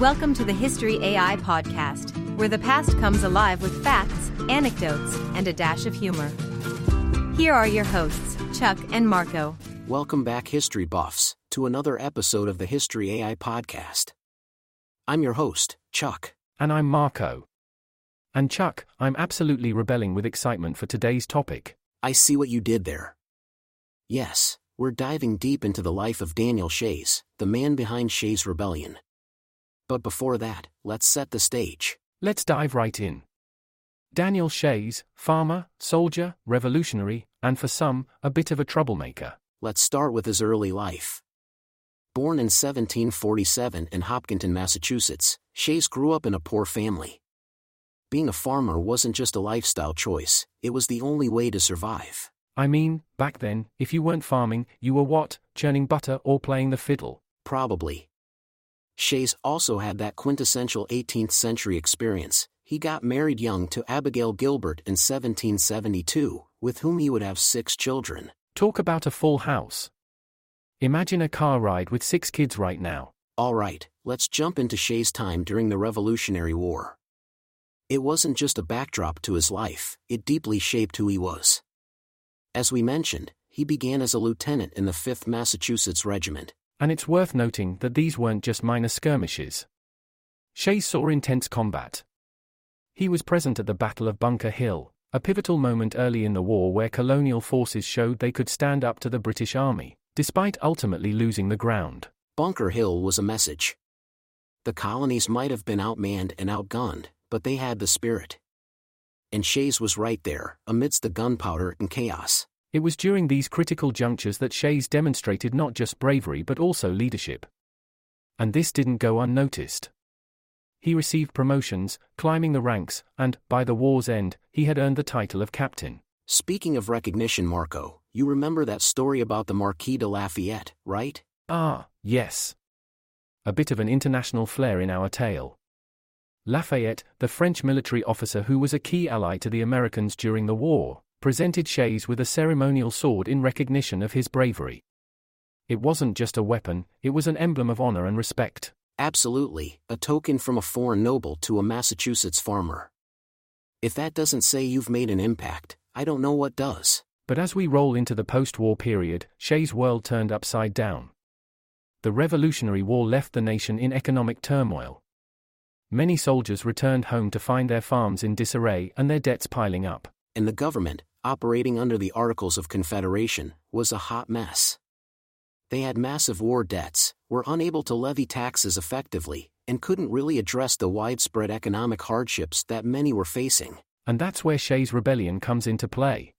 Welcome to the History AI podcast, where the past comes alive with facts, anecdotes, and a dash of humor. Here are your hosts, Chuck and Marco. Welcome back, history buffs, to another episode of the History AI podcast. I'm your host, Chuck. And I'm Marco. And Chuck, I'm absolutely rebelling with excitement for today's topic. I see what you did there. Yes, we're diving deep into the life of Daniel Shays, the man behind Shays Rebellion. But before that, let's set the stage. Let's dive right in. Daniel Shays, farmer, soldier, revolutionary, and for some, a bit of a troublemaker. Let's start with his early life. Born in 1747 in Hopkinton, Massachusetts, Shays grew up in a poor family. Being a farmer wasn't just a lifestyle choice, it was the only way to survive. I mean, back then, if you weren't farming, you were what, churning butter or playing the fiddle? Probably. Shays also had that quintessential 18th century experience. He got married young to Abigail Gilbert in 1772, with whom he would have six children. Talk about a full house. Imagine a car ride with six kids right now. Alright, let's jump into Shays' time during the Revolutionary War. It wasn't just a backdrop to his life, it deeply shaped who he was. As we mentioned, he began as a lieutenant in the 5th Massachusetts Regiment. And it's worth noting that these weren't just minor skirmishes. Shays saw intense combat. He was present at the Battle of Bunker Hill, a pivotal moment early in the war where colonial forces showed they could stand up to the British Army, despite ultimately losing the ground. Bunker Hill was a message. The colonies might have been outmanned and outgunned, but they had the spirit. And Shays was right there, amidst the gunpowder and chaos. It was during these critical junctures that Shays demonstrated not just bravery but also leadership. And this didn't go unnoticed. He received promotions, climbing the ranks, and, by the war's end, he had earned the title of captain. Speaking of recognition, Marco, you remember that story about the Marquis de Lafayette, right? Ah, yes. A bit of an international flair in our tale. Lafayette, the French military officer who was a key ally to the Americans during the war, presented Shays with a ceremonial sword in recognition of his bravery. It wasn't just a weapon, it was an emblem of honor and respect. Absolutely, a token from a foreign noble to a Massachusetts farmer. If that doesn't say you've made an impact, I don't know what does. But as we roll into the post war period, Shays' world turned upside down. The Revolutionary War left the nation in economic turmoil. Many soldiers returned home to find their farms in disarray and their debts piling up and the government, operating under the Articles of Confederation, was a hot mess. They had massive war debts, were unable to levy taxes effectively, and couldn't really address the widespread economic hardships that many were facing. And that's where Shays' rebellion comes into play.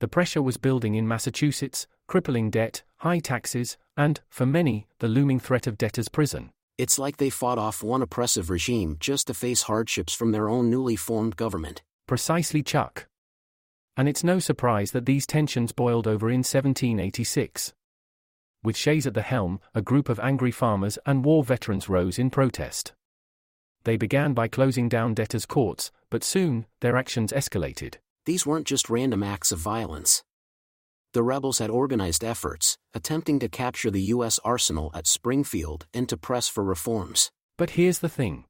The pressure was building in Massachusetts, crippling debt, high taxes, and, for many, the looming threat of debtor's prison. It's like they fought off one oppressive regime just to face hardships from their own newly formed government. Precisely, Chuck. And it's no surprise that these tensions boiled over in 1786. With Shays at the helm, a group of angry farmers and war veterans rose in protest. They began by closing down debtors' courts, but soon, their actions escalated. These weren't just random acts of violence. The rebels had organized efforts, attempting to capture the U.S. arsenal at Springfield and to press for reforms. But here's the thing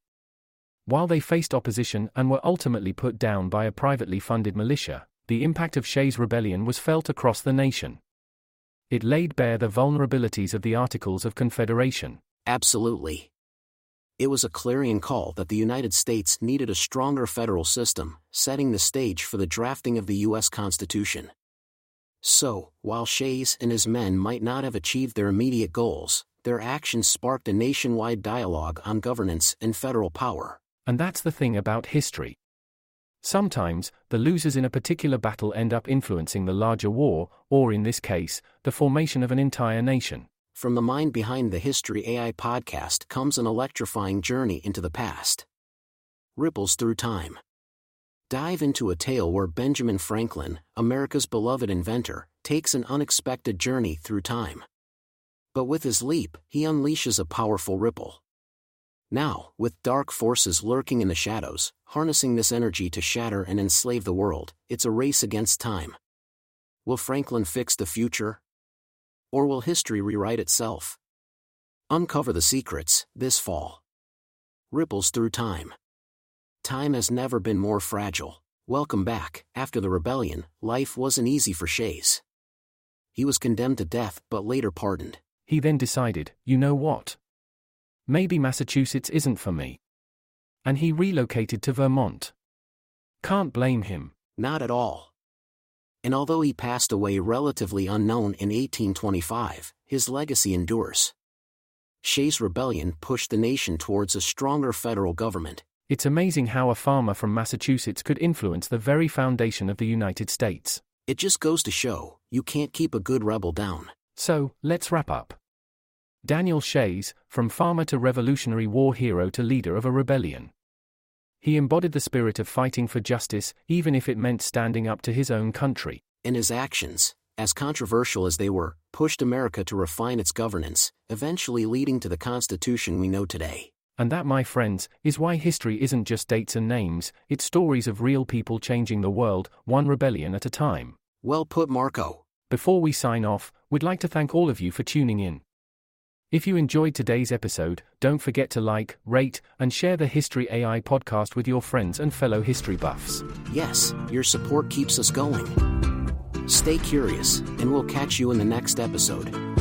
while they faced opposition and were ultimately put down by a privately funded militia, the impact of Shays' rebellion was felt across the nation. It laid bare the vulnerabilities of the Articles of Confederation. Absolutely. It was a clarion call that the United States needed a stronger federal system, setting the stage for the drafting of the U.S. Constitution. So, while Shays and his men might not have achieved their immediate goals, their actions sparked a nationwide dialogue on governance and federal power. And that's the thing about history. Sometimes, the losers in a particular battle end up influencing the larger war, or in this case, the formation of an entire nation. From the mind behind the History AI podcast comes an electrifying journey into the past. Ripples through time. Dive into a tale where Benjamin Franklin, America's beloved inventor, takes an unexpected journey through time. But with his leap, he unleashes a powerful ripple. Now, with dark forces lurking in the shadows, harnessing this energy to shatter and enslave the world, it's a race against time. Will Franklin fix the future? Or will history rewrite itself? Uncover the secrets, this fall. ripples through time. Time has never been more fragile. Welcome back. After the rebellion, life wasn't easy for Shays. He was condemned to death but later pardoned. He then decided, you know what? Maybe Massachusetts isn't for me. And he relocated to Vermont. Can't blame him. Not at all. And although he passed away relatively unknown in 1825, his legacy endures. Shays' rebellion pushed the nation towards a stronger federal government. It's amazing how a farmer from Massachusetts could influence the very foundation of the United States. It just goes to show, you can't keep a good rebel down. So, let's wrap up. Daniel Shays, from farmer to Revolutionary War hero to leader of a rebellion. He embodied the spirit of fighting for justice, even if it meant standing up to his own country. And his actions, as controversial as they were, pushed America to refine its governance, eventually leading to the Constitution we know today. And that, my friends, is why history isn't just dates and names, it's stories of real people changing the world, one rebellion at a time. Well put, Marco. Before we sign off, we'd like to thank all of you for tuning in. If you enjoyed today's episode, don't forget to like, rate, and share the History AI podcast with your friends and fellow history buffs. Yes, your support keeps us going. Stay curious, and we'll catch you in the next episode.